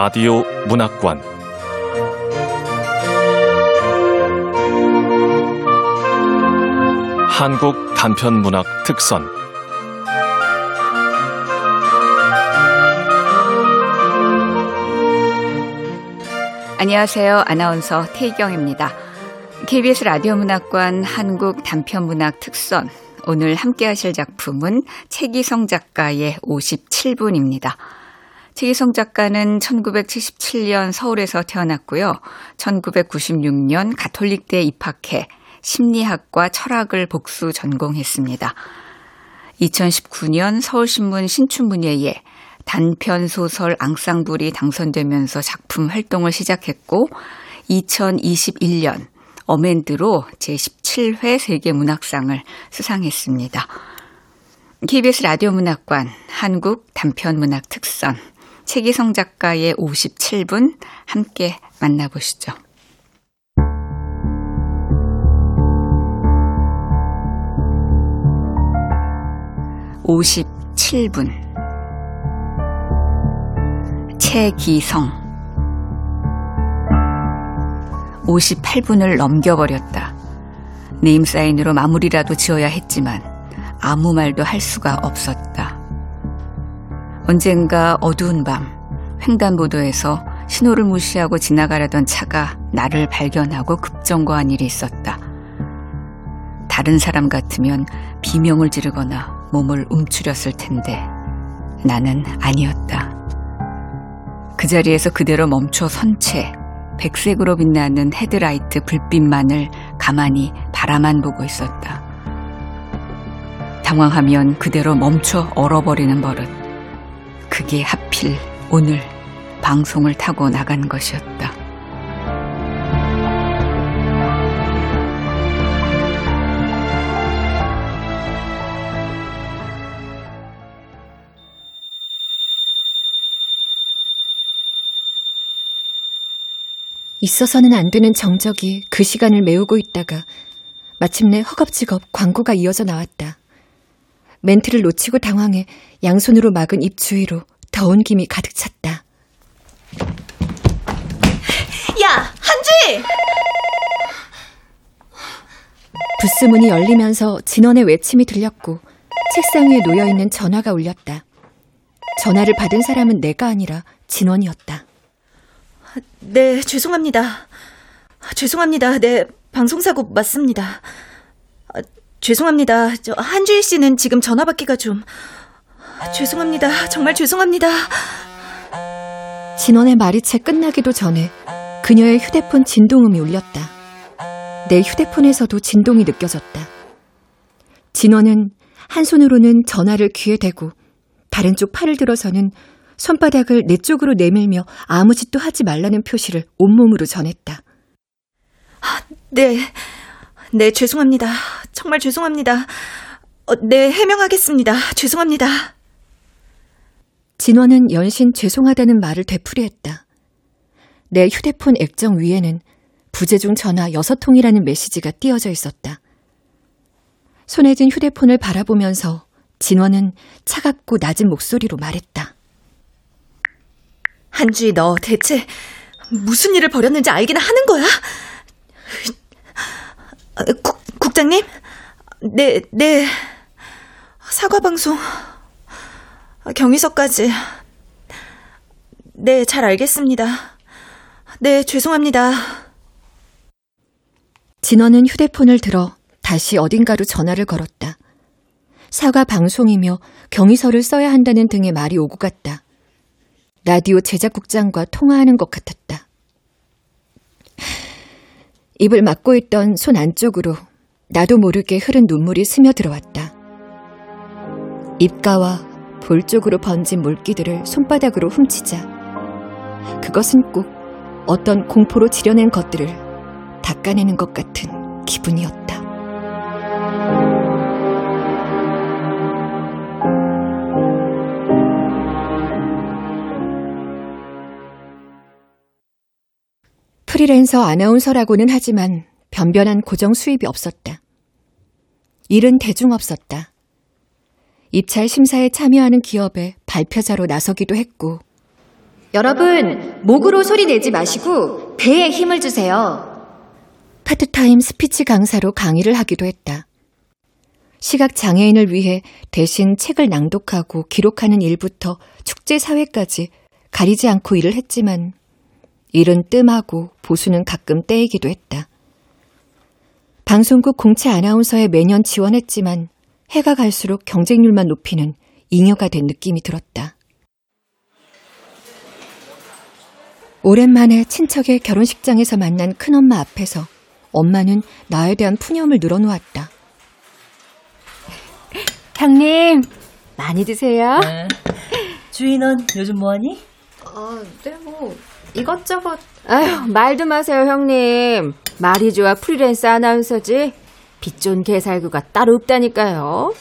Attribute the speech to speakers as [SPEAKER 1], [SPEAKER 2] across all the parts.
[SPEAKER 1] 라디오 문학관 한국 단편 문학 특선
[SPEAKER 2] 안녕하세요. 아나운서 태희경입니다. KBS 라디오 문학관 한국 단편 문학 특선 오늘 함께 하실 작품은 최기성 작가의 57분입니다. 최기성 작가는 1977년 서울에서 태어났고요. 1996년 가톨릭대에 입학해 심리학과 철학을 복수 전공했습니다. 2019년 서울신문 신춘문예에 단편 소설 앙상블이 당선되면서 작품 활동을 시작했고 2021년 어멘드로 제17회 세계문학상을 수상했습니다. KBS 라디오 문학관 한국 단편문학 특선 최기성 작가의 57분 함께 만나보시죠. 57분 최기성 58분을 넘겨버렸다. 네임사인으로 마무리라도 지어야 했지만 아무 말도 할 수가 없었다. 언젠가 어두운 밤 횡단보도에서 신호를 무시하고 지나가려던 차가 나를 발견하고 급정거한 일이 있었다. 다른 사람 같으면 비명을 지르거나 몸을 움츠렸을 텐데 나는 아니었다. 그 자리에서 그대로 멈춰 선 채 백색으로 빛나는 헤드라이트 불빛만을 가만히 바라만 보고 있었다. 당황하면 그대로 멈춰 얼어버리는 버릇. 그게 하필 오늘 방송을 타고 나간 것이었다.
[SPEAKER 3] 있어서는 안 되는 정적이 그 시간을 메우고 있다가 마침내 허겁지겁 광고가 이어져 나왔다. 멘트를 놓치고 당황해 양손으로 막은 입 주위로 더운 김이 가득 찼다.
[SPEAKER 4] 야, 한주희!
[SPEAKER 3] 부스 문이 열리면서 진원의 외침이 들렸고 책상 위에 놓여 있는 전화가 울렸다. 전화를 받은 사람은 내가 아니라 진원이었다.
[SPEAKER 4] 네, 죄송합니다. 죄송합니다. 네, 방송사고 맞습니다. 아, 죄송합니다. 저 한주희 씨는 지금 전화 받기가 좀 죄송합니다. 정말 죄송합니다.
[SPEAKER 3] 진원의 말이 채 끝나기도 전에 그녀의 휴대폰 진동음이 울렸다. 내 휴대폰에서도 진동이 느껴졌다. 진원은 한 손으로는 전화를 귀에 대고 다른 쪽 팔을 들어서는 손바닥을 내 쪽으로 내밀며 아무 짓도 하지 말라는 표시를 온몸으로 전했다.
[SPEAKER 4] 네, 네, 죄송합니다. 정말 죄송합니다. 어, 네, 해명하겠습니다. 죄송합니다.
[SPEAKER 3] 진원은 연신 죄송하다는 말을 되풀이했다. 내 휴대폰 액정 위에는 부재중 전화 6통이라는 메시지가 띄어져 있었다. 손에 든 휴대폰을 바라보면서 진원은 차갑고 낮은 목소리로 말했다.
[SPEAKER 4] 한주희 너 대체 무슨 일을 벌였는지 알기는 하는 거야? 국, 국장님? 네, 네. 사과 방송. 경위서까지. 네, 잘 알겠습니다. 네, 죄송합니다.
[SPEAKER 3] 진원은 휴대폰을 들어 다시 어딘가로 전화를 걸었다. 사과 방송이며 경위서를 써야 한다는 등의 말이 오고 갔다. 라디오 제작국장과 통화하는 것 같았다. 입을 막고 있던 손 안쪽으로 나도 모르게 흐른 눈물이 스며들어왔다. 입가와 볼 쪽으로 번진 물기들을 손바닥으로 훔치자 그것은 꼭 어떤 공포로 지려낸 것들을 닦아내는 것 같은 기분이었다. 프리랜서 아나운서라고는 하지만 변변한 고정 수입이 없었다. 일은 대중 없었다. 입찰 심사에 참여하는 기업에 발표자로 나서기도 했고, 여러분, 목으로 소리 내지 마시고 배에 힘을 주세요. 파트타임 스피치 강사로 강의를 하기도 했다. 시각 장애인을 위해 대신 책을 낭독하고 기록하는 일부터 축제 사회까지 가리지 않고 일을 했지만 일은 뜸하고 보수는 가끔 떼이기도 했다. 방송국 공채 아나운서에 매년 지원했지만 해가 갈수록 경쟁률만 높이는 잉여가 된 느낌이 들었다. 오랜만에 친척의 결혼식장에서 만난 큰엄마 앞에서 엄마는 나에 대한 푸념을 늘어놓았다. 형님, 많이 드세요.
[SPEAKER 5] 주인은 요즘 뭐하니?
[SPEAKER 3] 아, 네, 뭐, 이것저것.
[SPEAKER 6] 아휴, 말도 마세요, 형님. 말이 좋아 프리랜서 아나운서지. 빚 좋은 개살구가 따로 없다니까요.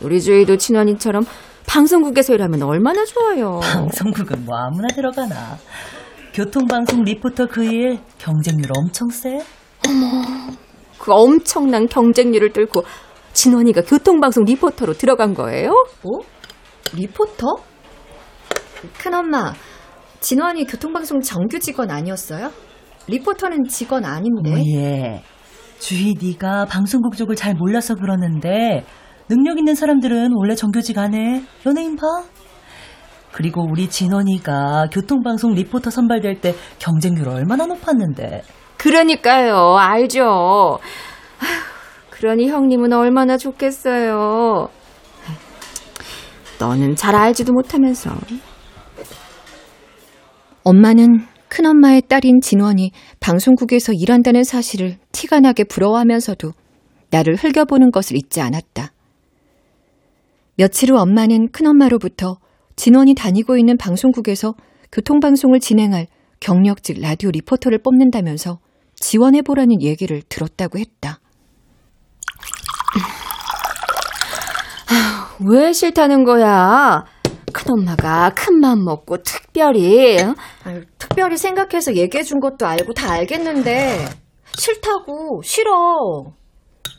[SPEAKER 6] 우리 주희도 친언니처럼 방송국에서 일하면 얼마나 좋아요.
[SPEAKER 5] 방송국은 뭐 아무나 들어가나. 교통방송 리포터 그 일 경쟁률 엄청 세?
[SPEAKER 6] 그 엄청난 경쟁률을 뚫고 진원이가 교통방송 리포터로 들어간 거예요?
[SPEAKER 3] 뭐? 리포터? 큰엄마, 진원이 교통방송 정규 직원 아니었어요? 리포터는 직원 아닌데.
[SPEAKER 5] 오, 얘. 주희 네가 방송국 쪽을 잘 몰라서 그러는데 능력 있는 사람들은 원래 정규직 안 해. 연예인 봐. 그리고 우리 진원이가 교통방송 리포터 선발될 때 경쟁률 얼마나 높았는데.
[SPEAKER 6] 그러니까요, 알죠. 아휴, 그러니 형님은 얼마나 좋겠어요. 너는 잘 알지도 못하면서.
[SPEAKER 3] 엄마는 큰엄마의 딸인 진원이 방송국에서 일한다는 사실을 티가 나게 부러워하면서도 나를 흘겨보는 것을 잊지 않았다. 며칠 후 엄마는 큰엄마로부터 진원이 다니고 있는 방송국에서 교통방송을 진행할 경력직 라디오 리포터를 뽑는다면서 지원해보라는 얘기를 들었다고 했다.
[SPEAKER 6] 왜 싫다는 거야? 큰엄마가 큰맘 먹고 특별히 어?
[SPEAKER 3] 아유, 특별히 생각해서 얘기해 준 것도 알고 다 알겠는데 싫다고 싫어.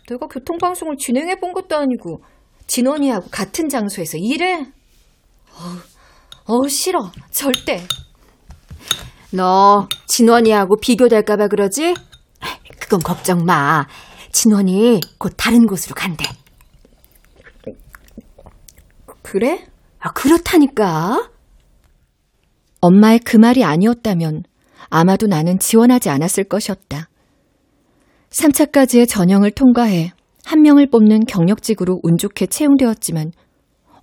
[SPEAKER 3] 내가 교통방송을 진행해 본 것도 아니고 진원이하고 같은 장소에서 일해. 어, 어 싫어 절대.
[SPEAKER 6] 너 진원이하고 비교될까봐 그러지? 그건 걱정 마. 진원이 곧 다른 곳으로 간대.
[SPEAKER 3] 그래?
[SPEAKER 6] 아, 그렇다니까.
[SPEAKER 3] 엄마의 그 말이 아니었다면 아마도 나는 지원하지 않았을 것이었다. 3차까지의 전형을 통과해 한 명을 뽑는 경력직으로 운 좋게 채용되었지만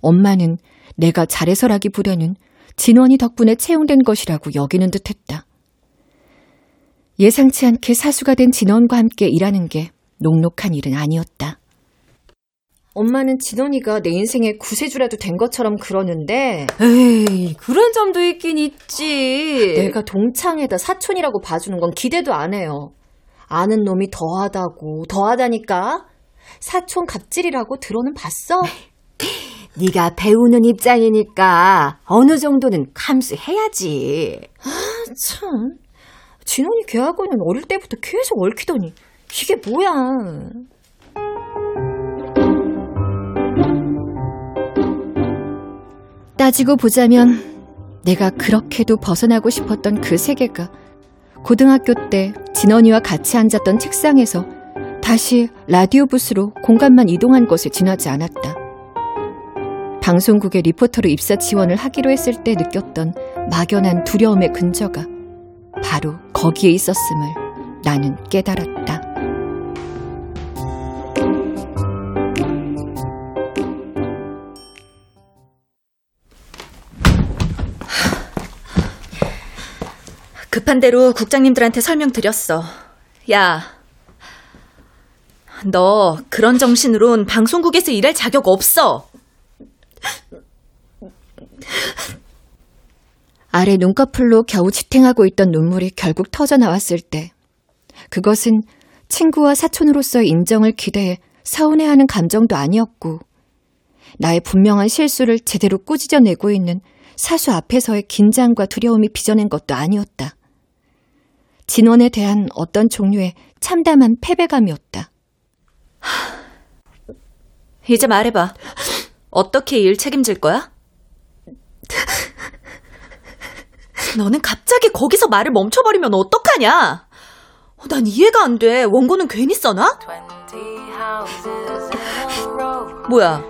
[SPEAKER 3] 엄마는 내가 잘해서라기보다는 진원이 덕분에 채용된 것이라고 여기는 듯 했다. 예상치 않게 사수가 된 진원과 함께 일하는 게 녹록한 일은 아니었다. 엄마는 진원이가 내 인생의 구세주라도 된 것처럼 그러는데
[SPEAKER 6] 에이, 그런 점도 있긴 있지.
[SPEAKER 3] 내가 동창회다 사촌이라고 봐주는 건 기대도 안 해요. 아는 놈이 더하다고 더하다니까 사촌 갑질이라고 들어는 봤어?
[SPEAKER 6] 네가 배우는 입장이니까 어느 정도는 감수해야지.
[SPEAKER 3] 참 진원이 걔하고는 어릴 때부터 계속 얽히더니 이게 뭐야 따지고 보자면 내가 그렇게도 벗어나고 싶었던 그 세계가 고등학교 때 진원이와 같이 앉았던 책상에서 다시 라디오 부스로 공간만 이동한 것을 지나지 않았다. 방송국의 리포터로 입사 지원을 하기로 했을 때 느꼈던 막연한 두려움의 근저가 바로 거기에 있었음을 나는 깨달았다.
[SPEAKER 4] 급한 대로 국장님들한테 설명드렸어. 야, 너 그런 정신으론 방송국에서 일할 자격 없어.
[SPEAKER 3] 아래 눈꺼풀로 겨우 지탱하고 있던 눈물이 결국 터져 나왔을 때 그것은 친구와 사촌으로서의 인정을 기대해 서운해하는 감정도 아니었고 나의 분명한 실수를 제대로 꾸짖어내고 있는 사수 앞에서의 긴장과 두려움이 빚어낸 것도 아니었다. 진원에 대한 어떤 종류의 참담한 패배감이었다.
[SPEAKER 4] 이제 말해봐. 어떻게 일 책임질 거야? 너는 갑자기 거기서 말을 멈춰버리면 어떡하냐? 어, 난 이해가 안 돼. 원고는 괜히 써나? 뭐야?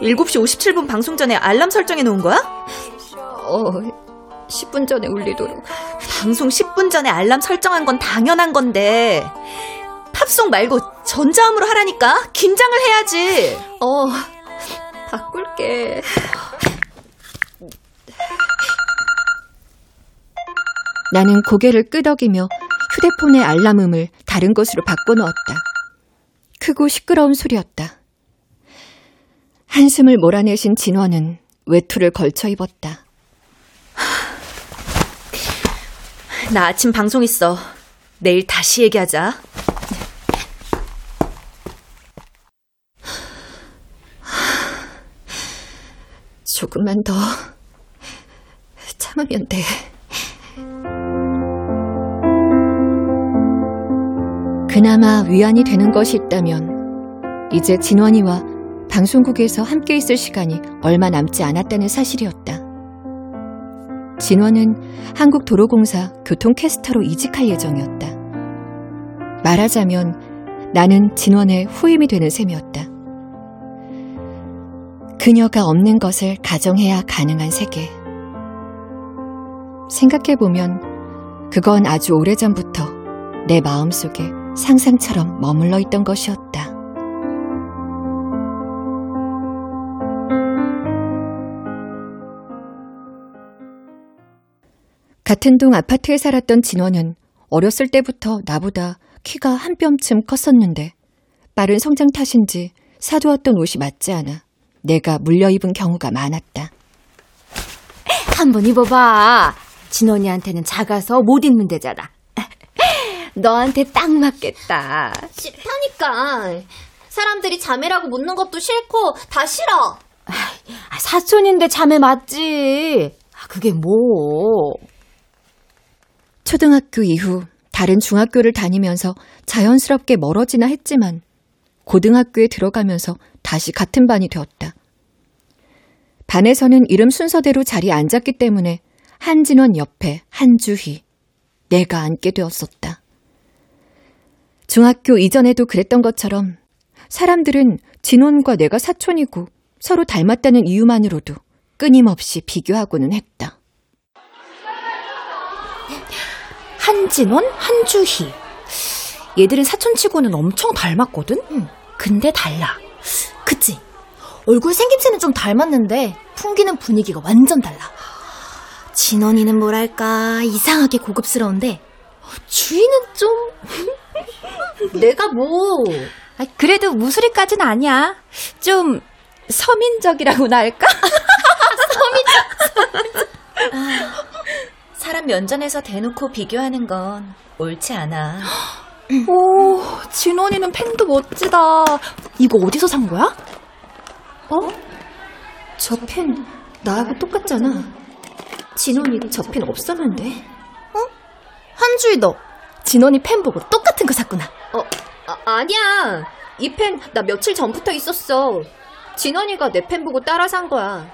[SPEAKER 4] 7시 57분 방송 전에 알람 설정해 놓은 거야?
[SPEAKER 3] 어, 10분 전에 울리도록.
[SPEAKER 4] 방송 10분 전에 알람 설정한 건 당연한 건데 팝송 말고 전자음으로 하라니까 긴장을 해야지.
[SPEAKER 3] 어, 바꿀게. 나는 고개를 끄덕이며 휴대폰의 알람음을 다른 곳으로 바꿔놓았다. 크고 시끄러운 소리였다. 한숨을 몰아내신 진원은 외투를 걸쳐 입었다.
[SPEAKER 4] 나 아침 방송 있어. 내일 다시 얘기하자.
[SPEAKER 3] 조금만 더 참으면 돼. 그나마 위안이 되는 것이 있다면 이제 진원이와 방송국에서 함께 있을 시간이 얼마 남지 않았다는 사실이었다. 진원은 한국도로공사 교통캐스터로 이직할 예정이었다. 말하자면 나는 진원의 후임이 되는 셈이었다. 그녀가 없는 것을 가정해야 가능한 세계. 생각해보면 그건 아주 오래전부터 내 마음속에 상상처럼 머물러 있던 것이었다. 같은 동 아파트에 살았던 진원은 어렸을 때부터 나보다 키가 한 뼘쯤 컸었는데 빠른 성장 탓인지 사두었던 옷이 맞지 않아 내가 물려 입은 경우가 많았다.
[SPEAKER 6] 한번 입어봐. 진원이한테는 작아서 못 입는 데잖아. 너한테 딱 맞겠다.
[SPEAKER 7] 싫다니까. 사람들이 자매라고 묻는 것도 싫고 다 싫어.
[SPEAKER 6] 아, 사촌인데 자매 맞지. 아, 그게 뭐.
[SPEAKER 3] 초등학교 이후 다른 중학교를 다니면서 자연스럽게 멀어지나 했지만 고등학교에 들어가면서 다시 같은 반이 되었다. 반에서는 이름 순서대로 자리에 앉았기 때문에 한진원 옆에 한주희, 내가 앉게 되었었다. 중학교 이전에도 그랬던 것처럼 사람들은 진원과 내가 사촌이고 서로 닮았다는 이유만으로도 끊임없이 비교하고는 했다.
[SPEAKER 4] 한진원, 한주희. 얘들은 사촌치고는 엄청 닮았거든? 근데 달라.
[SPEAKER 7] 그치? 얼굴 생김새는 좀 닮았는데 풍기는 분위기가 완전 달라. 진원이는 뭐랄까 이상하게 고급스러운데 주희는 좀 내가 뭐
[SPEAKER 4] 그래도 무술이까지는 아니야. 좀 서민적이라고나 할까? 사람 면전에서 대놓고 비교하는 건 옳지 않아.
[SPEAKER 7] 오, 진원이는 펜도 멋지다. 이거 어디서 산 거야?
[SPEAKER 3] 어? 저 펜 나하고 똑같잖아. 진원이 저 펜 없었는데.
[SPEAKER 7] 한주희 너 진원이 펜 보고 똑같은 거 샀구나.
[SPEAKER 3] 어, 아, 니야 이 펜 나 며칠 전부터 있었어. 진원이가 내 펜 보고 따라 산 거야.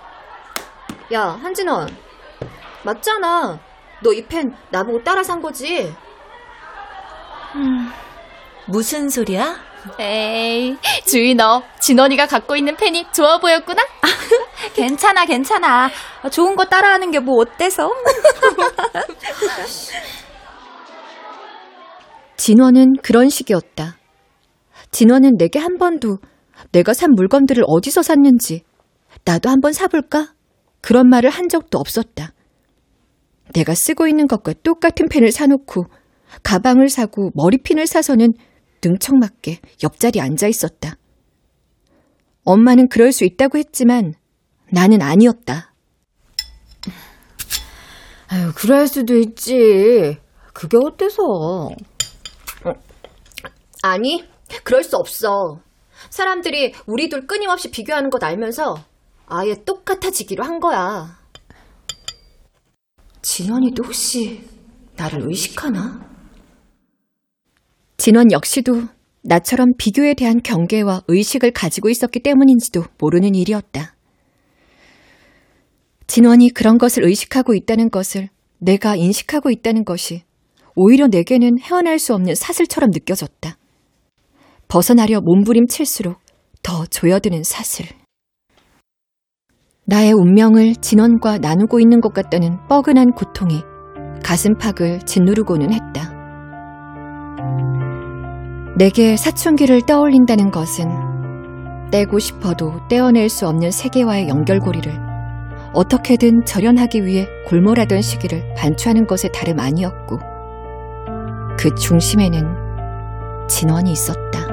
[SPEAKER 3] 야, 한진원. 맞잖아. 너 이 펜 나보고 따라 산 거지?
[SPEAKER 4] 무슨 소리야?
[SPEAKER 7] 에이, 주희 너 진원이가 갖고 있는 펜이 좋아 보였구나?
[SPEAKER 4] 괜찮아, 괜찮아. 좋은 거 따라하는 게 뭐 어때서?
[SPEAKER 3] 진원은 그런 식이었다. 진원은 내게 한 번도 내가 산 물건들을 어디서 샀는지 나도 한번 사볼까? 그런 말을 한 적도 없었다. 내가 쓰고 있는 것과 똑같은 펜을 사놓고 가방을 사고 머리핀을 사서는 능청맞게 옆자리에 앉아 있었다. 엄마는 그럴 수 있다고 했지만 나는 아니었다.
[SPEAKER 6] 아유, 그럴 수도 있지. 그게 어때서?
[SPEAKER 3] 아니, 그럴 수 없어. 사람들이 우리 둘 끊임없이 비교하는 것 알면서 아예 똑같아지기로 한 거야. 진원이도 혹시 나를 의식하나? 진원 역시도 나처럼 비교에 대한 경계와 의식을 가지고 있었기 때문인지도 모르는 일이었다. 진원이 그런 것을 의식하고 있다는 것을 내가 인식하고 있다는 것이 오히려 내게는 헤어날 수 없는 사슬처럼 느껴졌다. 벗어나려 몸부림칠수록 더 조여드는 사슬. 나의 운명을 진원과 나누고 있는 것 같다는 뻐근한 고통이 가슴팍을 짓누르고는 했다. 내게 사춘기를 떠올린다는 것은 떼고 싶어도 떼어낼 수 없는 세계와의 연결고리를 어떻게든 절연하기 위해 골몰하던 시기를 반추하는 것에 다름 아니었고 그 중심에는 진원이 있었다.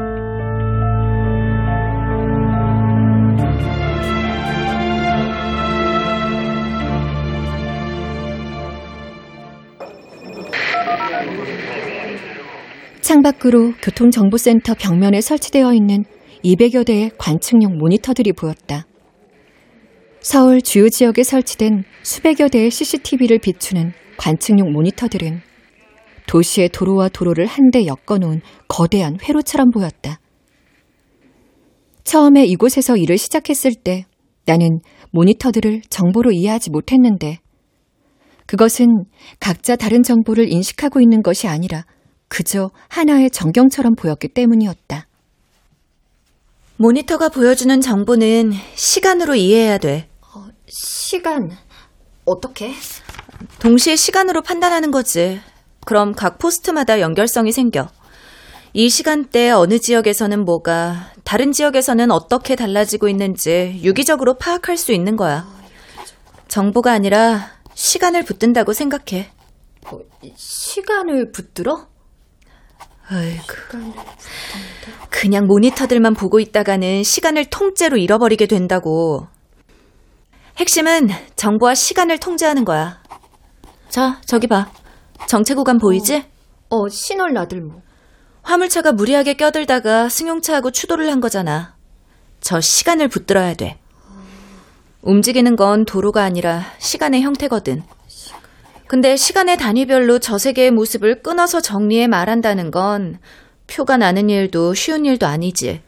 [SPEAKER 3] 창밖으로 교통정보센터 벽면에 설치되어 있는 200여 대의 관측용 모니터들이 보였다. 서울 주요 지역에 설치된 수백여 대의 CCTV를 비추는 관측용 모니터들은 도시의 도로와 도로를 한데 엮어놓은 거대한 회로처럼 보였다. 처음에 이곳에서 일을 시작했을 때 나는 모니터들을 정보로 이해하지 못했는데 그것은 각자 다른 정보를 인식하고 있는 것이 아니라 그저 하나의 전경처럼 보였기 때문이었다.
[SPEAKER 4] 모니터가 보여주는 정보는 시간으로 이해해야 돼.
[SPEAKER 7] 시간, 어떻게?
[SPEAKER 4] 동시에 시간으로 판단하는 거지. 그럼 각 포스트마다 연결성이 생겨. 이 시간대 어느 지역에서는 뭐가, 다른 지역에서는 어떻게 달라지고 있는지 유기적으로 파악할 수 있는 거야. 정보가 아니라 시간을 붙든다고 생각해.
[SPEAKER 7] 시간을 붙들어?
[SPEAKER 4] 아이고. 그냥 모니터들만 보고 있다가는 시간을 통째로 잃어버리게 된다고. 핵심은 정보와 시간을 통제하는 거야. 자, 저기 봐. 정체 구간 보이지?
[SPEAKER 7] 어, 신월 나들모.
[SPEAKER 4] 화물차가 무리하게 껴들다가 승용차하고 추돌을 한 거잖아. 저 시간을 붙들어야 돼. 움직이는 건 도로가 아니라 시간의 형태거든. 근데 시간의 단위별로 저 세계의 모습을 끊어서 정리해 말한다는 건 표가 나는 일도 쉬운 일도 아니지.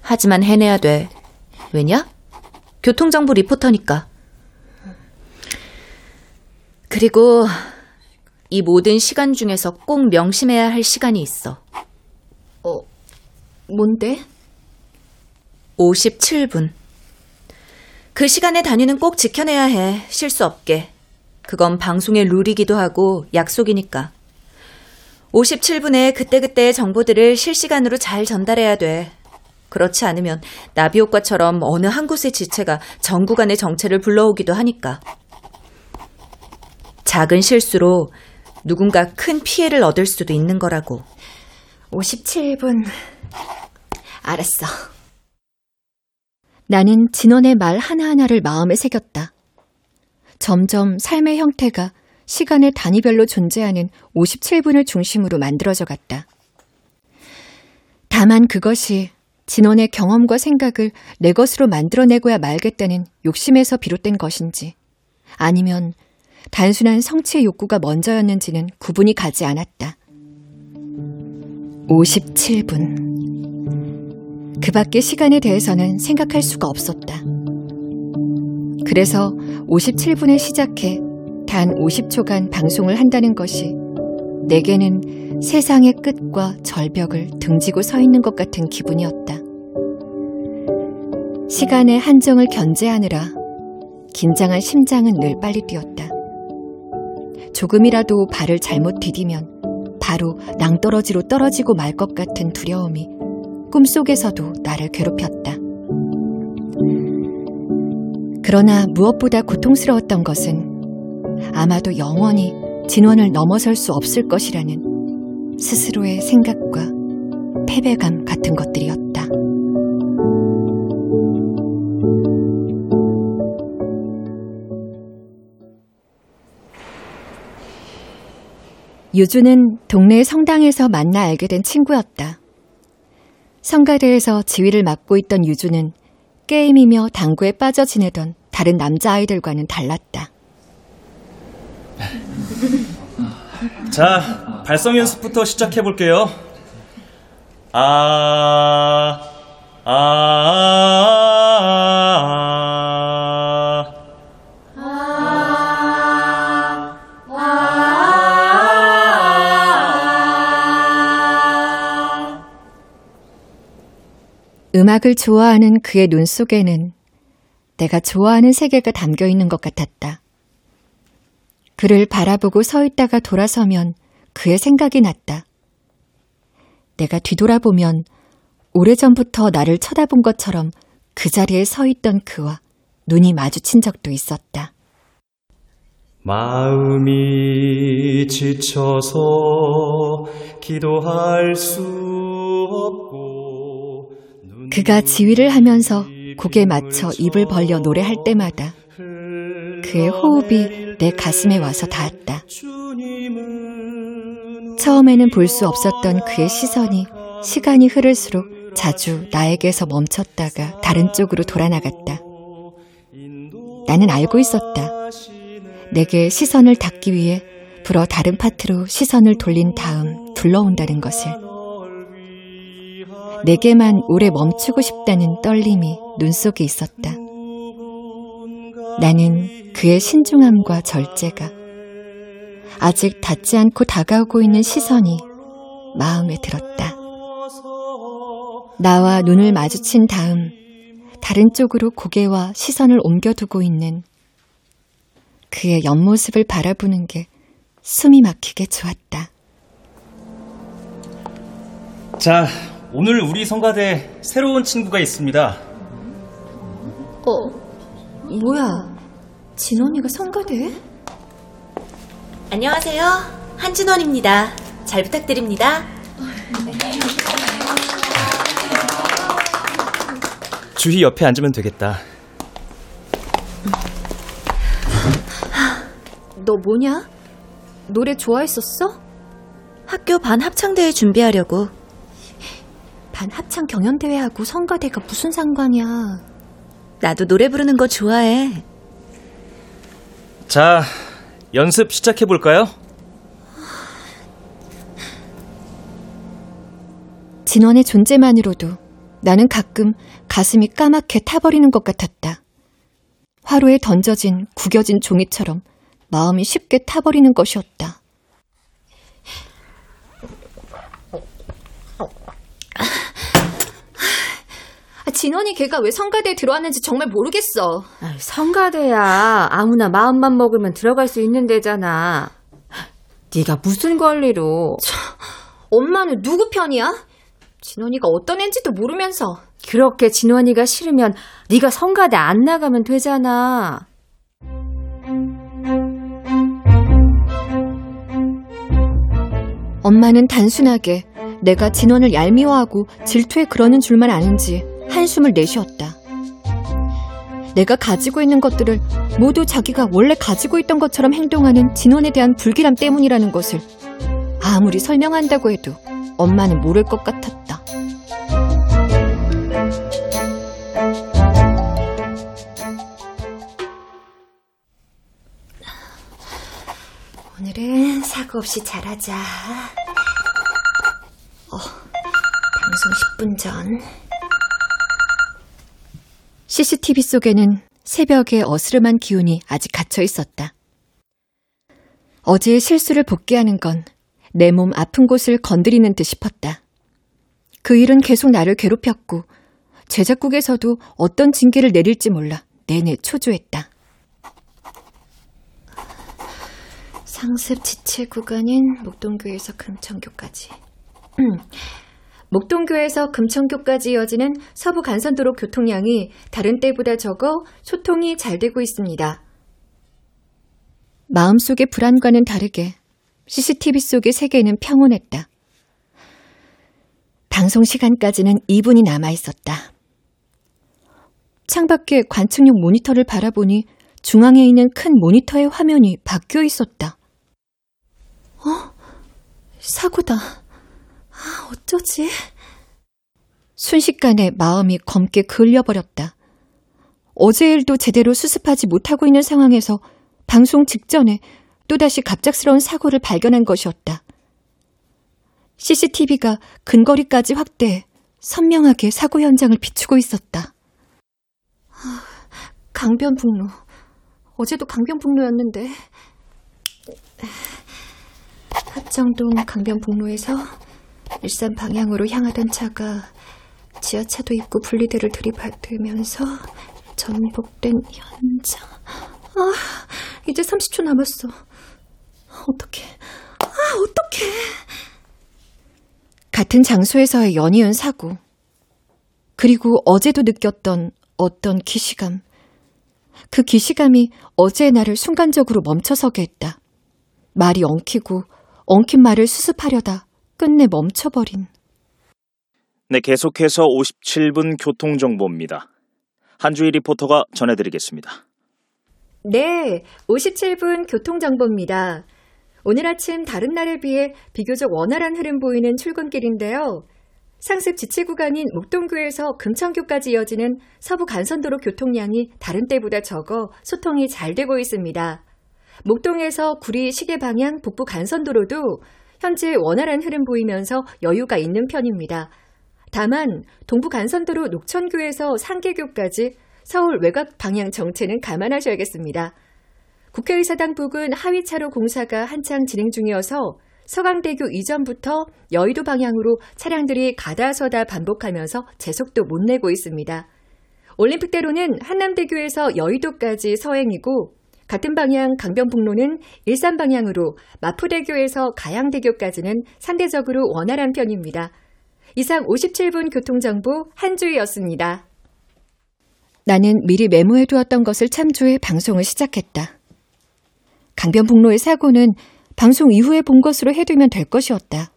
[SPEAKER 4] 하지만 해내야 돼. 왜냐? 교통정보 리포터니까. 그리고 이 모든 시간 중에서 꼭 명심해야 할 시간이 있어.
[SPEAKER 7] 어, 뭔데?
[SPEAKER 4] 57분. 그 시간의 단위는 꼭 지켜내야 해. 실수 없게. 그건 방송의 룰이기도 하고 약속이니까. 57분에 그때그때의 정보들을 실시간으로 잘 전달해야 돼. 그렇지 않으면 나비 효과처럼 어느 한 곳의 지체가 전 구간의 정체를 불러오기도 하니까. 작은 실수로 누군가 큰 피해를 얻을 수도 있는 거라고.
[SPEAKER 7] 57분. 알았어.
[SPEAKER 3] 나는 진원의 말 하나하나를 마음에 새겼다. 점점 삶의 형태가 시간의 단위별로 존재하는 57분을 중심으로 만들어져 갔다. 다만 그것이 진원의 경험과 생각을 내 것으로 만들어내고야 말겠다는 욕심에서 비롯된 것인지, 아니면 단순한 성취의 욕구가 먼저였는지는 구분이 가지 않았다. 57분. 그 밖의 시간에 대해서는 생각할 수가 없었다. 그래서 57분에 시작해 단 50초간 방송을 한다는 것이 내게는 세상의 끝과 절벽을 등지고 서 있는 것 같은 기분이었다. 시간의 한정을 견제하느라 긴장한 심장은 늘 빨리 뛰었다. 조금이라도 발을 잘못 디디면 바로 낭떠러지로 떨어지고 말 것 같은 두려움이 꿈속에서도 나를 괴롭혔다. 그러나 무엇보다 고통스러웠던 것은 아마도 영원히 진원을 넘어설 수 없을 것이라는 스스로의 생각과 패배감 같은 것들이었다. 유주는 동네 성당에서 만나 알게 된 친구였다. 성가대에서 지휘를 맡고 있던 유주는 게임이며 당구에 빠져 지내던 다른 남자아이들과는 달랐다.
[SPEAKER 8] 자, 발성 연습부터 시작해 볼게요. 아, 아, 아, 아,
[SPEAKER 3] 음악을 좋아하는 그의 눈 속에는 내가 좋아하는 세계가 담겨 있는 것 같았다. 그를 바라보고 서 있다가 돌아서면 그의 생각이 났다. 내가 뒤돌아보면 오래전부터 나를 쳐다본 것처럼 그 자리에 서 있던 그와 눈이 마주친 적도 있었다.
[SPEAKER 8] 마음이 지쳐서 기도할 수 없고
[SPEAKER 3] 그가 지휘를 하면서 곡에 맞춰 입을 벌려 노래할 때마다 그의 호흡이 내 가슴에 와서 닿았다. 처음에는 볼 수 없었던 그의 시선이 시간이 흐를수록 자주 나에게서 멈췄다가 다른 쪽으로 돌아나갔다. 나는 알고 있었다. 내게 시선을 닫기 위해 불어 다른 파트로 시선을 돌린 다음 둘러온다는 것을. 내게만 오래 멈추고 싶다는 떨림이 눈 속에 있었다. 나는 그의 신중함과 절제가 아직 닿지 않고 다가오고 있는 시선이 마음에 들었다. 나와 눈을 마주친 다음 다른 쪽으로 고개와 시선을 옮겨두고 있는 그의 옆모습을 바라보는 게 숨이 막히게 좋았다.
[SPEAKER 8] 자, 오늘 우리 성가대 새로운 친구가 있습니다.
[SPEAKER 3] 어, 뭐야? 진원이가 성가대?
[SPEAKER 4] 안녕하세요. 한진원입니다. 잘 부탁드립니다.
[SPEAKER 8] 주희 옆에 앉으면 되겠다.
[SPEAKER 3] 너 뭐냐? 노래 좋아했었어?
[SPEAKER 4] 학교 반 합창대회 준비하려고.
[SPEAKER 3] 반 합창 경연대회하고 성가대가 무슨 상관이야?
[SPEAKER 4] 나도 노래 부르는 거 좋아해.
[SPEAKER 8] 자, 연습 시작해 볼까요?
[SPEAKER 3] 진원의 존재만으로도 나는 가끔 가슴이 까맣게 타버리는 것 같았다. 화로에 던져진 구겨진 종이처럼 마음이 쉽게 타버리는 것이었다. 진원이 걔가 왜 성가대에 들어왔는지 정말 모르겠어.
[SPEAKER 6] 아이, 성가대야. 아무나 마음만 먹으면 들어갈 수 있는 데잖아. 네가 무슨 권리로?
[SPEAKER 3] 엄마는 누구 편이야? 진원이가 어떤 애인지도 모르면서.
[SPEAKER 6] 그렇게 진원이가 싫으면 네가 성가대 안 나가면 되잖아.
[SPEAKER 3] 엄마는 단순하게 내가 진원을 얄미워하고 질투해 그러는 줄만 아는지 한숨을 내쉬었다. 내가 가지고 있는 것들을 모두 자기가 원래 가지고 있던 것처럼 행동하는 진원에 대한 불길함 때문이라는 것을 아무리 설명한다고 해도 엄마는 모를 것 같았다. 오늘은 사고 없이 잘하자. 어, 방송 10분 전. CCTV 속에는 새벽의 어스름한 기운이 아직 갇혀 있었다. 어제의 실수를 복귀하는 건 내 몸 아픈 곳을 건드리는 듯 싶었다. 그 일은 계속 나를 괴롭혔고 제작국에서도 어떤 징계를 내릴지 몰라 내내 초조했다. 상습 지체 구간인 목동교에서 금천교까지. 음, 목동교에서 금천교까지 이어지는 서부 간선도로 교통량이 다른 때보다 적어 소통이 잘 되고 있습니다. 마음속의 불안과는 다르게 CCTV 속의 세계는 평온했다. 방송 시간까지는 2분이 남아 있었다. 창밖에 관측용 모니터를 바라보니 중앙에 있는 큰 모니터의 화면이 바뀌어 있었다. 어? 사고다. 아, 어쩌지? 순식간에 마음이 검게 그을려버렸다. 어제 일도 제대로 수습하지 못하고 있는 상황에서 방송 직전에 또다시 갑작스러운 사고를 발견한 것이었다. CCTV가 근거리까지 확대해 선명하게 사고 현장을 비추고 있었다. 아, 강변북로. 어제도 강변북로였는데. 합정동 강변북로에서 일산 방향으로 향하던 차가 지하차도 입구 분리대를 들이받으면서 전복된 현장. 아, 이제 30초 남았어. 어떡해. 아, 어떡해. 같은 장소에서의 연이은 사고. 그리고 어제도 느꼈던 어떤 기시감. 그 기시감이 어제의 나를 순간적으로 멈춰서게 했다. 말이 엉키고 엉킨 말을 수습하려다 끝내 멈춰버린.
[SPEAKER 9] 네, 계속해서 57분 교통정보입니다. 한주희 리포터가 전해드리겠습니다.
[SPEAKER 3] 네, 57분 교통정보입니다. 오늘 아침 다른 날에 비해 비교적 원활한 흐름 보이는 출근길인데요. 상습 지체 구간인 목동교에서 금천교까지 이어지는 서부 간선도로 교통량이 다른 때보다 적어 소통이 잘 되고 있습니다. 목동에서 구리 시계 방향 북부 간선도로도 현재 원활한 흐름 보이면서 여유가 있는 편입니다. 다만 동부 간선도로 녹천교에서 상계교까지 서울 외곽 방향 정체는 감안하셔야겠습니다. 국회의사당 부근 하위차로 공사가 한창 진행 중이어서 서강대교 이전부터 여의도 방향으로 차량들이 가다서다 반복하면서 제속도 못 내고 있습니다. 올림픽대로는 한남대교에서 여의도까지 서행이고 같은 방향 강변북로는 일산 방향으로 마포대교에서 가양대교까지는 상대적으로 원활한 편입니다. 이상 57분 교통정보 한주희였습니다. 나는 미리 메모해두었던 것을 참조해 방송을 시작했다. 강변북로의 사고는 방송 이후에 본 것으로 해두면 될 것이었다.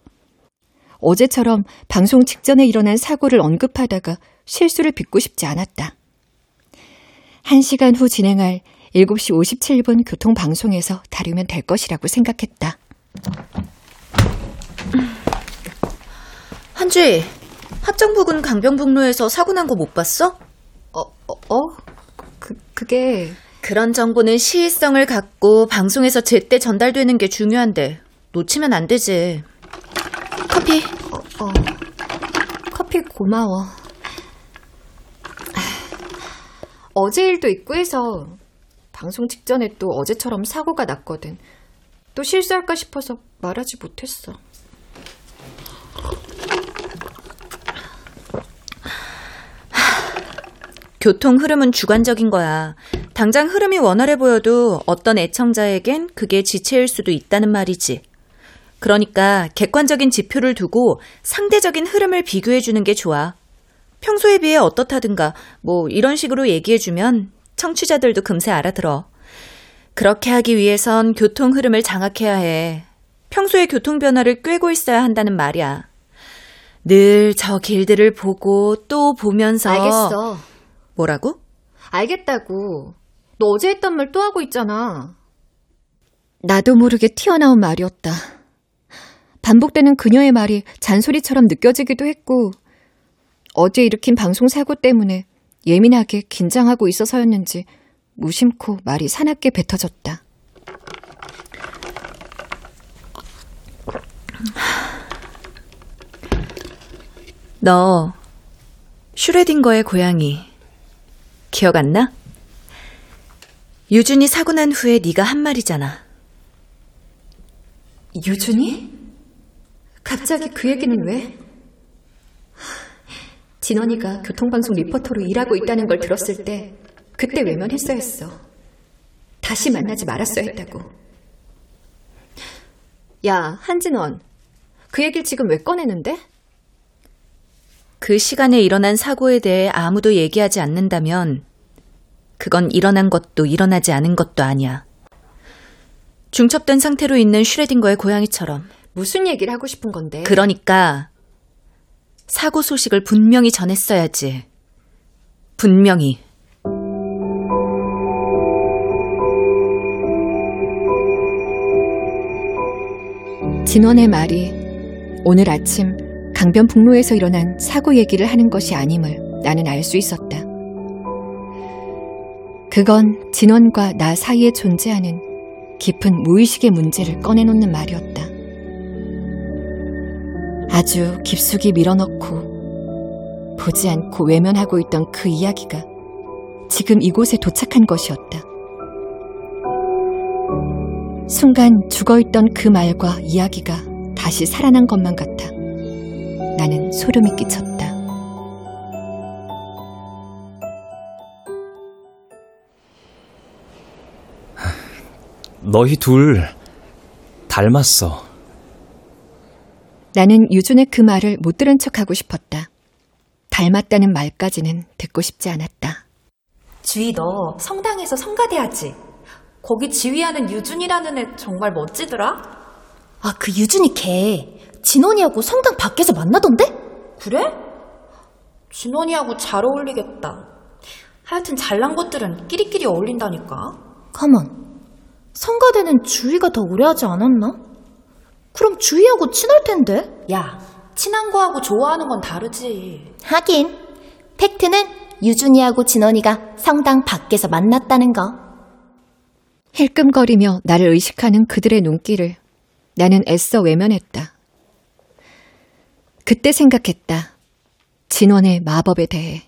[SPEAKER 3] 어제처럼 방송 직전에 일어난 사고를 언급하다가 실수를 빚고 싶지 않았다. 1시간 후 진행할 7시 57분 교통방송에서 다루면 될 것이라고 생각했다.
[SPEAKER 4] 한주희, 합정부근 강변북로에서 사고 난 거 못 봤어?
[SPEAKER 3] 어, 어, 어? 그, 그게...
[SPEAKER 4] 그런 정보는 시의성을 갖고 방송에서 제때 전달되는 게 중요한데 놓치면 안 되지. 커피.
[SPEAKER 3] 어, 어. 커피 고마워. 어제 일도 있고 해서 방송 직전에 또 어제처럼 사고가 났거든. 또 실수할까 싶어서 말하지 못했어.
[SPEAKER 4] 교통 흐름은 주관적인 거야. 당장 흐름이 원활해 보여도 어떤 애청자에겐 그게 지체일 수도 있다는 말이지. 그러니까 객관적인 지표를 두고 상대적인 흐름을 비교해 주는 게 좋아. 평소에 비해 어떻다든가 뭐 이런 식으로 얘기해 주면 청취자들도 금세 알아들어. 그렇게 하기 위해선 교통 흐름을 장악해야 해. 평소에 교통 변화를 꿰고 있어야 한다는 말이야. 늘 저 길들을 보고 또 보면서
[SPEAKER 3] 알겠어.
[SPEAKER 4] 뭐라고?
[SPEAKER 3] 알겠다고. 너 어제 했던 말 또 하고 있잖아. 나도 모르게 튀어나온 말이었다. 반복되는 그녀의 말이 잔소리처럼 느껴지기도 했고, 어제 일으킨 방송 사고 때문에 예민하게 긴장하고 있어서였는지 무심코 말이 사납게 뱉어졌다.
[SPEAKER 4] 너 슈레딩거의 고양이 기억 안 나? 유준이 사고 난 후에 네가 한 말이잖아.
[SPEAKER 3] 유준이? 갑자기 그 얘기는 왜? 진원이가 교통방송 리포터로 일하고 있다는 걸 들었을 때 그때 외면했어야 했어. 다시 만나지 말았어야 했다고. 야, 한진원. 그 얘기를 지금 왜 꺼내는데?
[SPEAKER 4] 그 시간에 일어난 사고에 대해 아무도 얘기하지 않는다면 그건 일어난 것도 일어나지 않은 것도 아니야. 중첩된 상태로 있는 슈레딩거의 고양이처럼.
[SPEAKER 3] 무슨 얘기를 하고 싶은 건데?
[SPEAKER 4] 그러니까 사고 소식을 분명히 전했어야지. 분명히.
[SPEAKER 3] 진원의 말이 오늘 아침 강변북로에서 일어난 사고 얘기를 하는 것이 아님을 나는 알 수 있었다. 그건 진원과 나 사이에 존재하는 깊은 무의식의 문제를 꺼내놓는 말이었다. 아주 깊숙이 밀어넣고 보지 않고 외면하고 있던 그 이야기가 지금 이곳에 도착한 것이었다. 순간 죽어있던 그 말과 이야기가 다시 살아난 것만 같아 나는 소름이 끼쳤다.
[SPEAKER 1] 너희 둘 닮았어.
[SPEAKER 3] 나는 유준의 그 말을 못 들은 척하고 싶었다. 닮았다는 말까지는 듣고 싶지 않았다.
[SPEAKER 7] 주희 너 성당에서 성가대 하지? 거기 지휘하는 유준이라는 애 정말 멋지더라?
[SPEAKER 10] 아, 그 유준이 걔 진원이하고 성당 밖에서 만나던데?
[SPEAKER 7] 그래? 진원이하고 잘 어울리겠다. 하여튼 잘난 것들은 끼리끼리 어울린다니까.
[SPEAKER 10] 가만. 성가대는 주희가 더 오래 하지 않았나? 그럼 주희하고 친할 텐데?
[SPEAKER 7] 야, 친한 거하고 좋아하는 건 다르지.
[SPEAKER 10] 하긴. 팩트는 유준이하고 진원이가 성당 밖에서 만났다는 거.
[SPEAKER 3] 힐끔거리며 나를 의식하는 그들의 눈길을 나는 애써 외면했다. 그때 생각했다. 진원의 마법에 대해.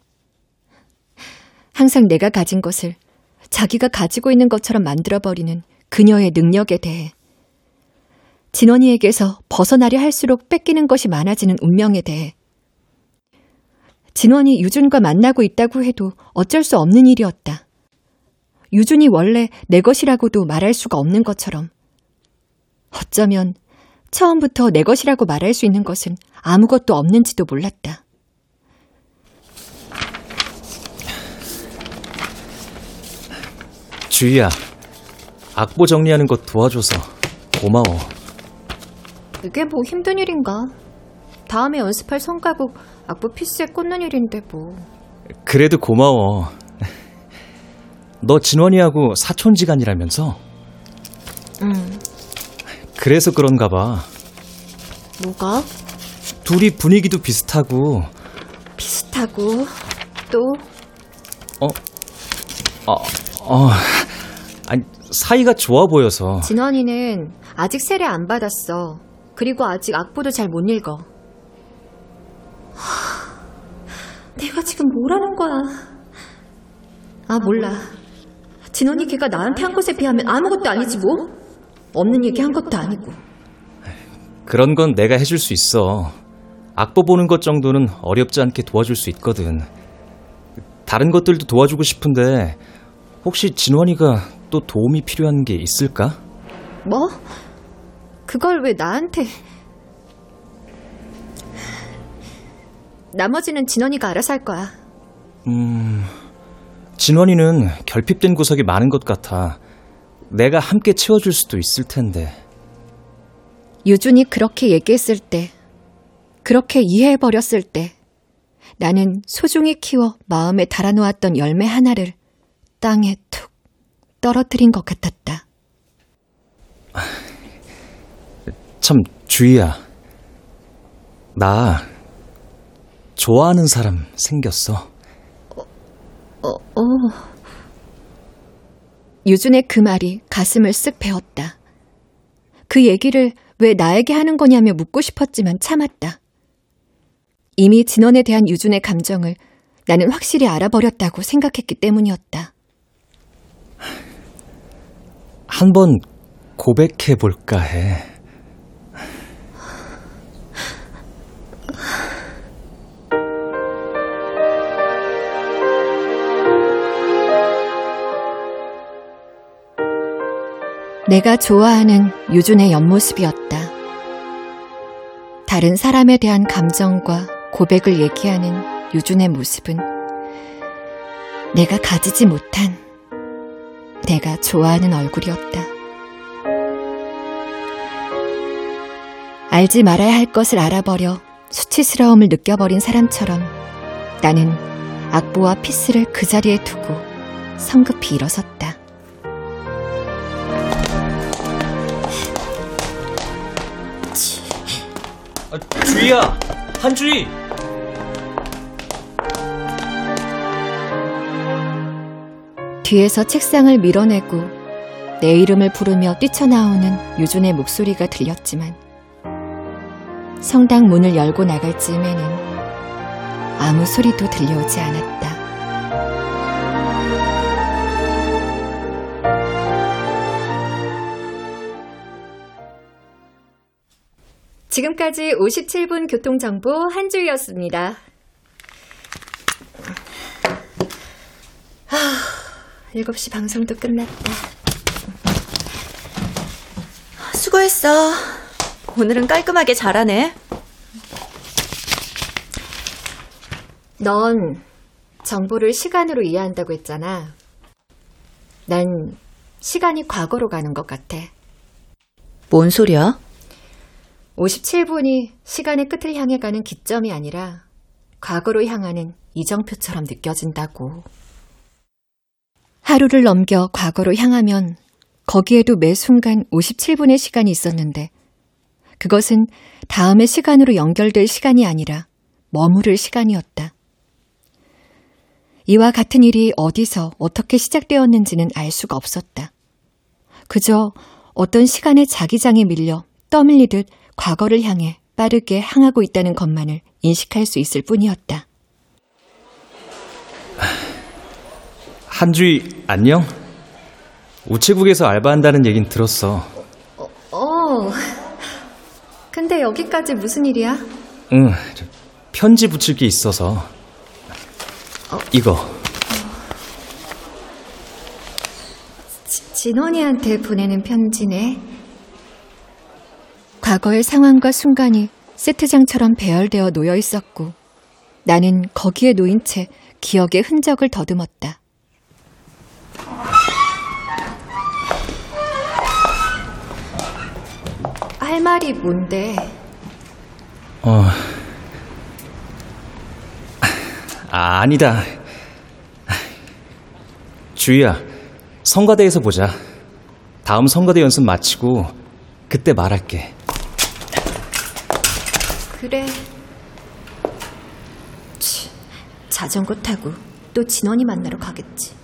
[SPEAKER 3] 항상 내가 가진 것을 자기가 가지고 있는 것처럼 만들어버리는 그녀의 능력에 대해. 진원이에게서 벗어나려 할수록 뺏기는 것이 많아지는 운명에 대해. 진원이 유준과 만나고 있다고 해도 어쩔 수 없는 일이었다. 유준이 원래 내 것이라고도 말할 수가 없는 것처럼. 어쩌면 처음부터 내 것이라고 말할 수 있는 것은 아무것도 없는지도 몰랐다.
[SPEAKER 1] 주희야, 악보 정리하는 거 도와줘서 고마워.
[SPEAKER 3] 그게 뭐 힘든 일인가? 다음에 연습할 성가곡 악보 피스에 꽂는 일인데 뭐.
[SPEAKER 1] 그래도 고마워. 너 진원이하고 사촌지간이라면서?
[SPEAKER 3] 응.
[SPEAKER 1] 그래서 그런가 봐.
[SPEAKER 3] 뭐가?
[SPEAKER 1] 둘이 분위기도 비슷하고,
[SPEAKER 3] 비슷하고 또
[SPEAKER 1] 어, 어, 아니, 사이가 좋아 보여서.
[SPEAKER 3] 진원이는 아직 세례 안 받았어. 그리고 아직 악보도 잘 못 읽어. 내가 지금 뭐라는 거야? 아 몰라. 진원이 걔가 나한테 한 것에 비하면 아무것도 아니지 뭐. 없는 얘기 한 것도 아니고.
[SPEAKER 1] 그런 건 내가 해줄 수 있어. 악보 보는 것 정도는 어렵지 않게 도와줄 수 있거든. 다른 것들도 도와주고 싶은데, 혹시 진원이가 또 도움이 필요한 게 있을까?
[SPEAKER 3] 뭐? 그걸 왜 나한테? 나머지는 진원이가 알아서 할 거야.
[SPEAKER 1] 음, 진원이는 결핍된 구석이 많은 것 같아. 내가 함께 채워줄 수도 있을 텐데.
[SPEAKER 3] 유준이 그렇게 얘기했을 때, 그렇게 이해해버렸을 때, 나는 소중히 키워 마음에 달아놓았던 열매 하나를 땅에 툭 떨어뜨린 것 같았다.
[SPEAKER 1] 참, 주희야. 나, 좋아하는 사람 생겼어.
[SPEAKER 3] 어, 어. 유준의 그 말이 가슴을 쓱 베었다. 그 얘기를 왜 나에게 하는 거냐며 묻고 싶었지만 참았다. 이미 진원에 대한 유준의 감정을 나는 확실히 알아버렸다고 생각했기 때문이었다.
[SPEAKER 1] 한 번 고백해 볼까 해.
[SPEAKER 3] 내가 좋아하는 유준의 옆모습이었다. 다른 사람에 대한 감정과 고백을 얘기하는 유준의 모습은 내가 가지지 못한 내가 좋아하는 얼굴이었다. 알지 말아야 할 것을 알아버려 수치스러움을 느껴버린 사람처럼 나는 악보와 피스를 그 자리에 두고 성급히 일어섰다.
[SPEAKER 1] 아, 주희야! 한주희!
[SPEAKER 3] 뒤에서 책상을 밀어내고 내 이름을 부르며 뛰쳐나오는 유준의 목소리가 들렸지만 성당 문을 열고 나갈 즈음에는 아무 소리도 들려오지 않았다. 지금까지 57분 교통정보 한주였습니다. 아, 7시 방송도 끝났다.
[SPEAKER 4] 끝났어. 오늘은 깔끔하게 잘하네.
[SPEAKER 3] 넌 정보를 시간으로 이해한다고 했잖아. 난 시간이 과거로 가는 것 같아.
[SPEAKER 4] 뭔 소리야?
[SPEAKER 3] 57분이 시간의 끝을 향해 가는 기점이 아니라 과거로 향하는 이정표처럼 느껴진다고. 하루를 넘겨 과거로 향하면 거기에도 매 순간 57분의 시간이 있었는데 그것은 다음의 시간으로 연결될 시간이 아니라 머무를 시간이었다. 이와 같은 일이 어디서 어떻게 시작되었는지는 알 수가 없었다. 그저 어떤 시간의 자기장에 밀려 떠밀리듯 과거를 향해 빠르게 향하고 있다는 것만을 인식할 수 있을 뿐이었다.
[SPEAKER 1] 한주희 안녕? 우체국에서 알바한다는 얘긴 들었어.
[SPEAKER 3] 어, 근데 여기까지 무슨 일이야?
[SPEAKER 1] 응, 저 편지 붙일 게 있어서. 이거.
[SPEAKER 3] 지- 진원이한테 보내는 편지네. 과거의 상황과 순간이 세트장처럼 배열되어 놓여 있었고 나는 거기에 놓인 채 기억의 흔적을 더듬었다. 할 말이 뭔데?
[SPEAKER 1] 어. 아, 아니다. 주희야, 성가대에서 보자. 다음 성가대 연습 마치고 그때 말할게.
[SPEAKER 3] 그래. 치, 자전거 타고 또 진원이 만나러 가겠지.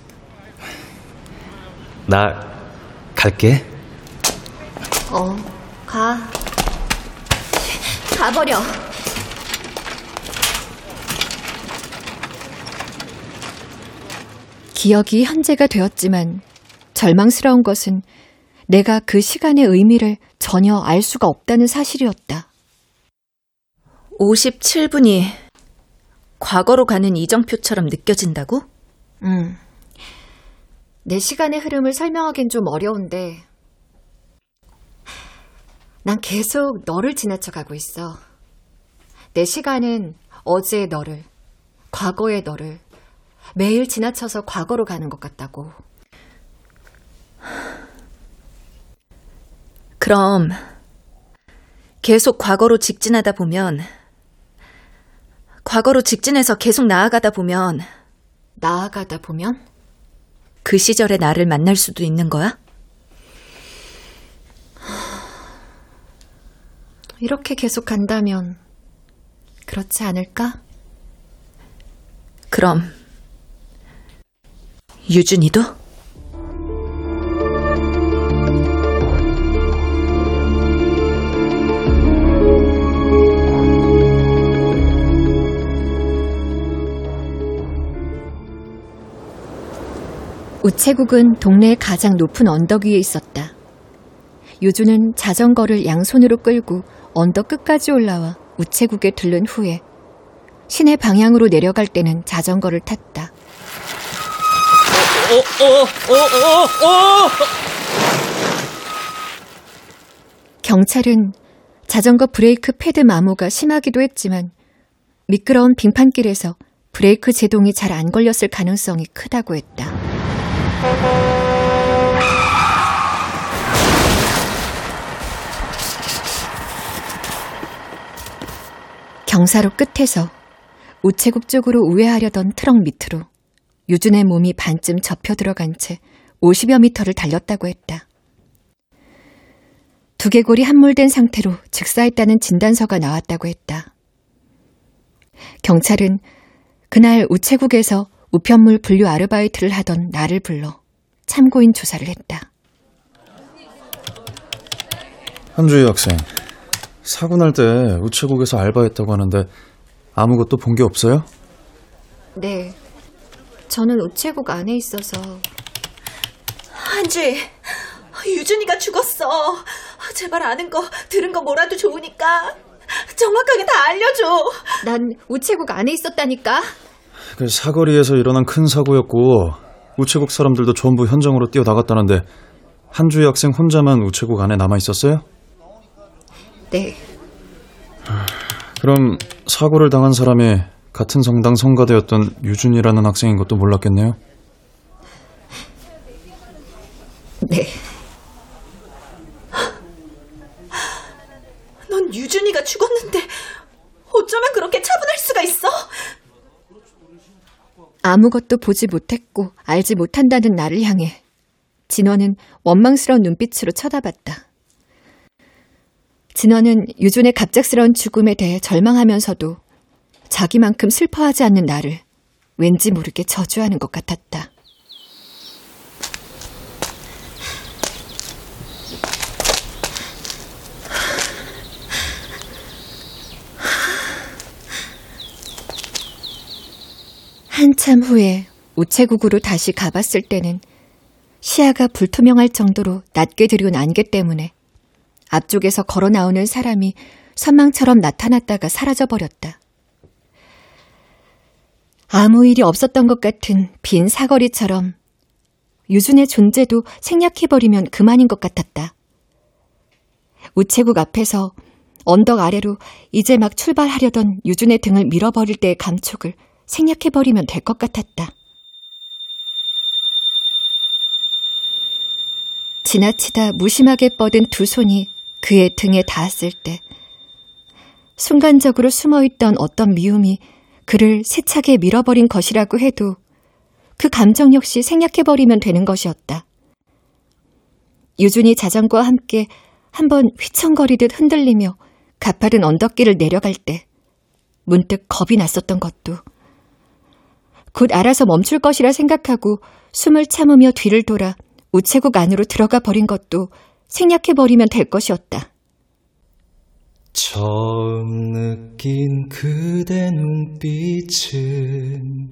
[SPEAKER 1] 나 갈게.
[SPEAKER 3] 어, 가. 가버려. 기억이 현재가 되었지만 절망스러운 것은 내가 그 시간의 의미를 전혀 알 수가 없다는 사실이었다.
[SPEAKER 4] 57분이 과거로 가는 이정표처럼 느껴진다고?
[SPEAKER 3] 음. 내 시간의 흐름을 설명하긴 좀 어려운데, 난 계속 너를 지나쳐 가고 있어. 내 시간은 어제의 너를, 과거의 너를 매일 지나쳐서 과거로 가는 것 같다고.
[SPEAKER 4] 그럼 계속 과거로 직진하다 보면 과거로 직진해서 계속 나아가다 보면
[SPEAKER 3] 나아가다 보면?
[SPEAKER 4] 그 시절의 나를 만날 수도 있는 거야?
[SPEAKER 3] 이렇게 계속 간다면, 그렇지 않을까?
[SPEAKER 4] 그럼 유준이도?
[SPEAKER 3] 우체국은 동네의 가장 높은 언덕 위에 있었다. 유주는 자전거를 양손으로 끌고 언덕 끝까지 올라와 우체국에 들른 후에 시내 방향으로 내려갈 때는 자전거를 탔다. 경찰은 자전거 브레이크 패드 마모가 심하기도 했지만 미끄러운 빙판길에서 브레이크 제동이 잘 안 걸렸을 가능성이 크다고 했다. 경사로 끝에서 우체국 쪽으로 우회하려던 트럭 밑으로 유준의 몸이 반쯤 접혀 들어간 채 50여 미터를 달렸다고 했다. 두개골이 함몰된 상태로 즉사했다는 진단서가 나왔다고 했다. 경찰은 그날 우체국에서 우편물 분류 아르바이트를 하던 나를 불러 참고인 조사를 했다.
[SPEAKER 11] 한주희 학생, 사고 날 때 우체국에서 알바했다고 하는데 아무것도 본 게 없어요?
[SPEAKER 3] 네. 저는 우체국 안에 있어서
[SPEAKER 4] 한주희, 유준이가 죽었어. 제발 아는 거, 들은 거 뭐라도 좋으니까 정확하게 다 알려줘.
[SPEAKER 3] 난 우체국 안에 있었다니까.
[SPEAKER 11] 그 사거리에서 일어난 큰 사고였고 우체국 사람들도 전부 현장으로 뛰어나갔다는데 한주희 학생 혼자만 우체국 안에 남아 있었어요?
[SPEAKER 3] 네.
[SPEAKER 11] 그럼 사고를 당한 사람이 같은 성당 성가대였던 유준이라는 학생인 것도 몰랐겠네요.
[SPEAKER 3] 네.
[SPEAKER 7] 넌 유준이가 죽었는데 어쩌면 그렇게 차분할 수가 있어?
[SPEAKER 3] 아무것도 보지 못했고 알지 못한다는 나를 향해 진원은 원망스러운 눈빛으로 쳐다봤다. 진원은 유준의 갑작스러운 죽음에 대해 절망하면서도 자기만큼 슬퍼하지 않는 나를 왠지 모르게 저주하는 것 같았다. 한참 후에 우체국으로 다시 가봤을 때는 시야가 불투명할 정도로 낮게 들여온 안개 때문에 앞쪽에서 걸어 나오는 사람이 선망처럼 나타났다가 사라져버렸다. 아무 일이 없었던 것 같은 빈 사거리처럼 유준의 존재도 생략해버리면 그만인 것 같았다. 우체국 앞에서 언덕 아래로 이제 막 출발하려던 유준의 등을 밀어버릴 때의 감촉을 생략해버리면 될 것 같았다. 지나치다 무심하게 뻗은 두 손이 그의 등에 닿았을 때 순간적으로 숨어있던 어떤 미움이 그를 세차게 밀어버린 것이라고 해도 그 감정 역시 생략해버리면 되는 것이었다. 유준이 자전거와 함께 한번 휘청거리듯 흔들리며 가파른 언덕길을 내려갈 때 문득 겁이 났었던 것도 곧 알아서 멈출 것이라 생각하고 숨을 참으며 뒤를 돌아 우체국 안으로 들어가 버린 것도 생략해버리면 될 것이었다.
[SPEAKER 1] 처음 느낀 그대 눈빛은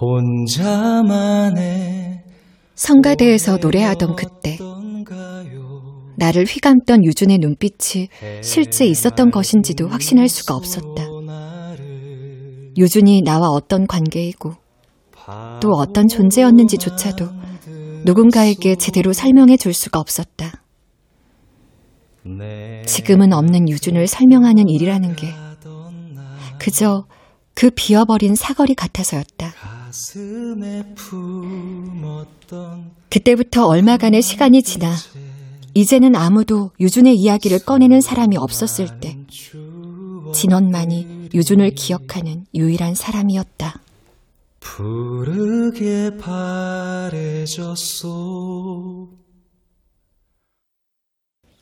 [SPEAKER 1] 혼자만의
[SPEAKER 3] 성가대에서 노래하던 그때 나를 휘감던 유준의 눈빛이 실제 있었던 것인지도 확신할 수가 없었다. 유준이 나와 어떤 관계이고 또 어떤 존재였는지조차도 누군가에게 제대로 설명해 줄 수가 없었다. 지금은 없는 유준을 설명하는 일이라는 게 그저 그 비어버린 사거리 같아서였다. 그때부터 얼마간의 시간이 지나 이제는 아무도 유준의 이야기를 꺼내는 사람이 없었을 때 진원만이 유준을 기억하는 유일한 사람이었다.
[SPEAKER 1] 푸르게 바래졌소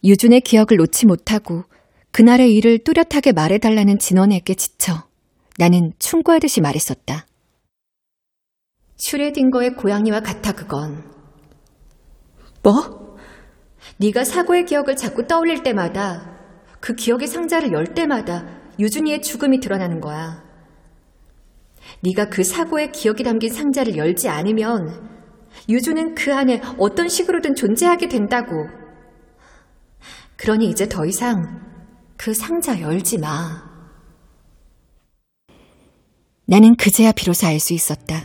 [SPEAKER 3] 유준의 기억을 놓지 못하고 그날의 일을 뚜렷하게 말해달라는 진원에게 지쳐 나는 충고하듯이 말했었다. 슈레딩거의 고양이와 같아 그건. 뭐? 네가 사고의 기억을 자꾸 떠올릴 때마다 그 기억의 상자를 열 때마다 유준이의 죽음이 드러나는 거야. 네가 그 사고의 기억이 담긴 상자를 열지 않으면 유준은 그 안에 어떤 식으로든 존재하게 된다고. 그러니 이제 더 이상 그 상자 열지 마. 나는 그제야 비로소 알 수 있었다.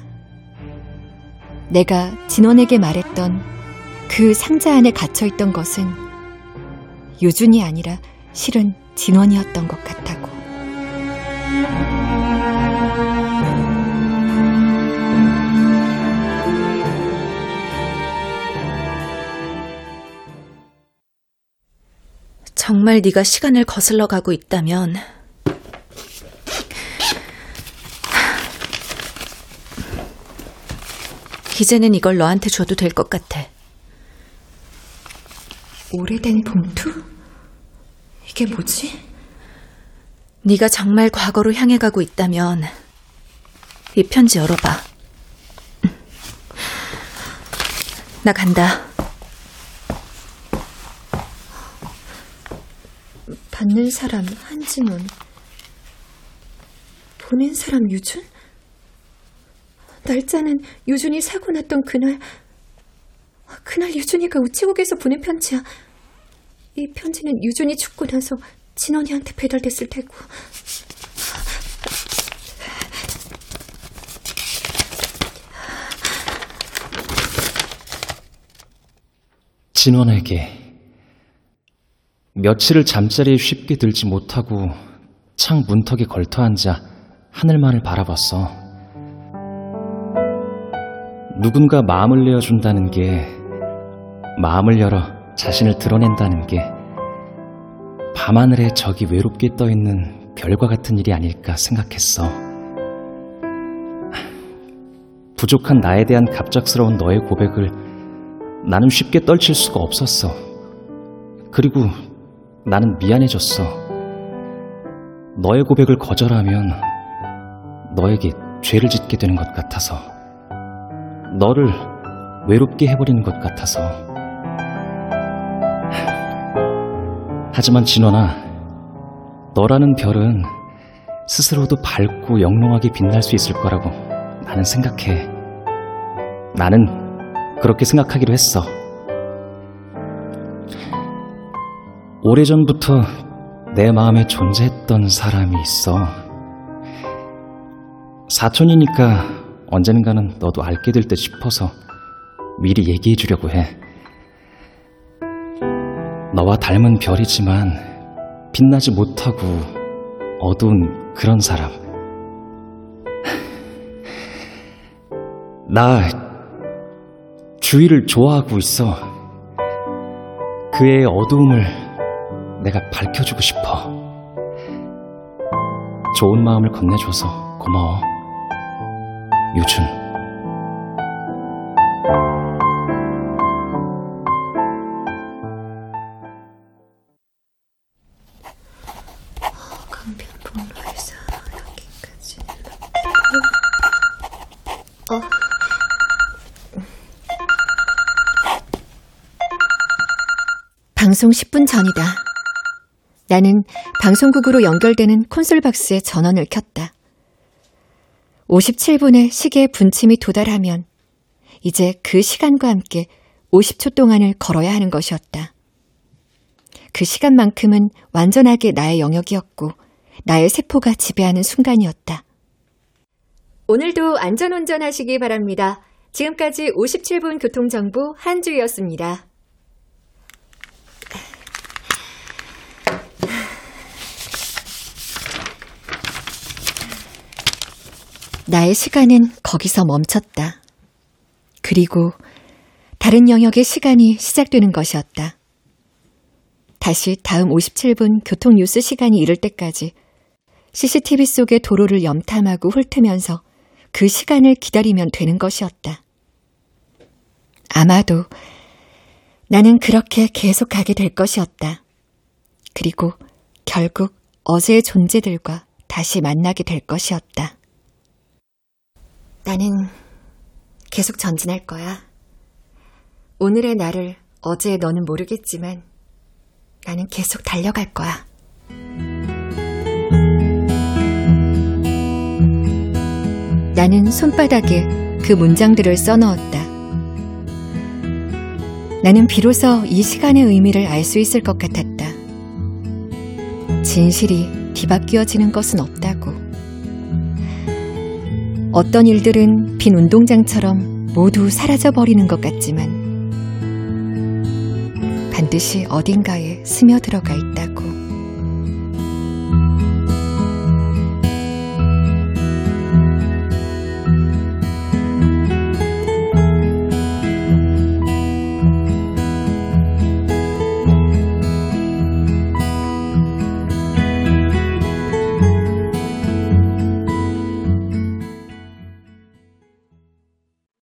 [SPEAKER 3] 내가 진원에게 말했던 그 상자 안에 갇혀 있던 것은 유준이 아니라 실은 진원이었던 것 같다고.
[SPEAKER 4] 정말 네가 시간을 거슬러 가고 있다면 이제는 이걸 너한테 줘도 될 것 같아.
[SPEAKER 3] 오래된 봉투? 이게 뭐지?
[SPEAKER 4] 네가 정말 과거로 향해 가고 있다면 이 편지 열어봐. 나 간다.
[SPEAKER 3] 받는 사람 한진원. 보낸 사람 유준? 날짜는 유준이 사고 났던 그날. 그날 유준이가 우체국에서 보낸 편지야. 이 편지는 유준이 죽고 나서 진원이한테 배달됐을 테고.
[SPEAKER 1] 진원에게 며칠을 잠자리에 쉽게 들지 못하고 창 문턱에 걸터 앉아 하늘만을 바라봤어. 누군가 마음을 내어준다는 게, 마음을 열어 자신을 드러낸다는 게, 밤하늘에 저기 외롭게 떠있는 별과 같은 일이 아닐까 생각했어. 부족한 나에 대한 갑작스러운 너의 고백을 나는 쉽게 떨칠 수가 없었어. 그리고 나는 미안해졌어. 너의 고백을 거절하면 너에게 죄를 짓게 되는 것 같아서. 너를 외롭게 해버리는 것 같아서. 하지만 진원아, 너라는 별은 스스로도 밝고 영롱하게 빛날 수 있을 거라고 나는 생각해. 나는 그렇게 생각하기로 했어. 오래전부터 내 마음에 존재했던 사람이 있어. 사촌이니까 언젠가는 너도 알게 될 듯 싶어서 미리 얘기해 주려고 해. 너와 닮은 별이지만 빛나지 못하고 어두운 그런 사람. 나 주위를 좋아하고 있어. 그의 어두움을 내가 밝혀주고 싶어. 좋은 마음을 건네줘서 고마워.
[SPEAKER 10] 여기까지.
[SPEAKER 3] 방송 10분 전이다. 나는 방송국으로 연결되는 콘솔 박스에 전원을 켰다. 57분의 시계의 분침이 도달하면 이제 그 시간과 함께 50초 동안을 걸어야 하는 것이었다. 그 시간만큼은 완전하게 나의 영역이었고 나의 세포가 지배하는 순간이었다. 오늘도 안전운전 하시기 바랍니다. 지금까지 57분 교통정보 한주였습니다. 나의 시간은 거기서 멈췄다. 그리고 다른 영역의 시간이 시작되는 것이었다. 다시 다음 57분 교통 뉴스 시간이 이를 때까지 CCTV 속의 도로를 염탐하고 훑으면서 그 시간을 기다리면 되는 것이었다. 아마도 나는 그렇게 계속 가게 될 것이었다. 그리고 결국 어제의 존재들과 다시 만나게 될 것이었다. 나는 계속 전진할 거야. 오늘의 나를 어제의 너는 모르겠지만 나는 계속 달려갈 거야. 나는 손바닥에 그 문장들을 써넣었다. 나는 비로소 이 시간의 의미를 알 수 있을 것 같았다. 진실이 뒤바뀌어지는 것은 없다고. 어떤 일들은 빈 운동장처럼 모두 사라져버리는 것 같지만 반드시 어딘가에 스며들어가 있다고.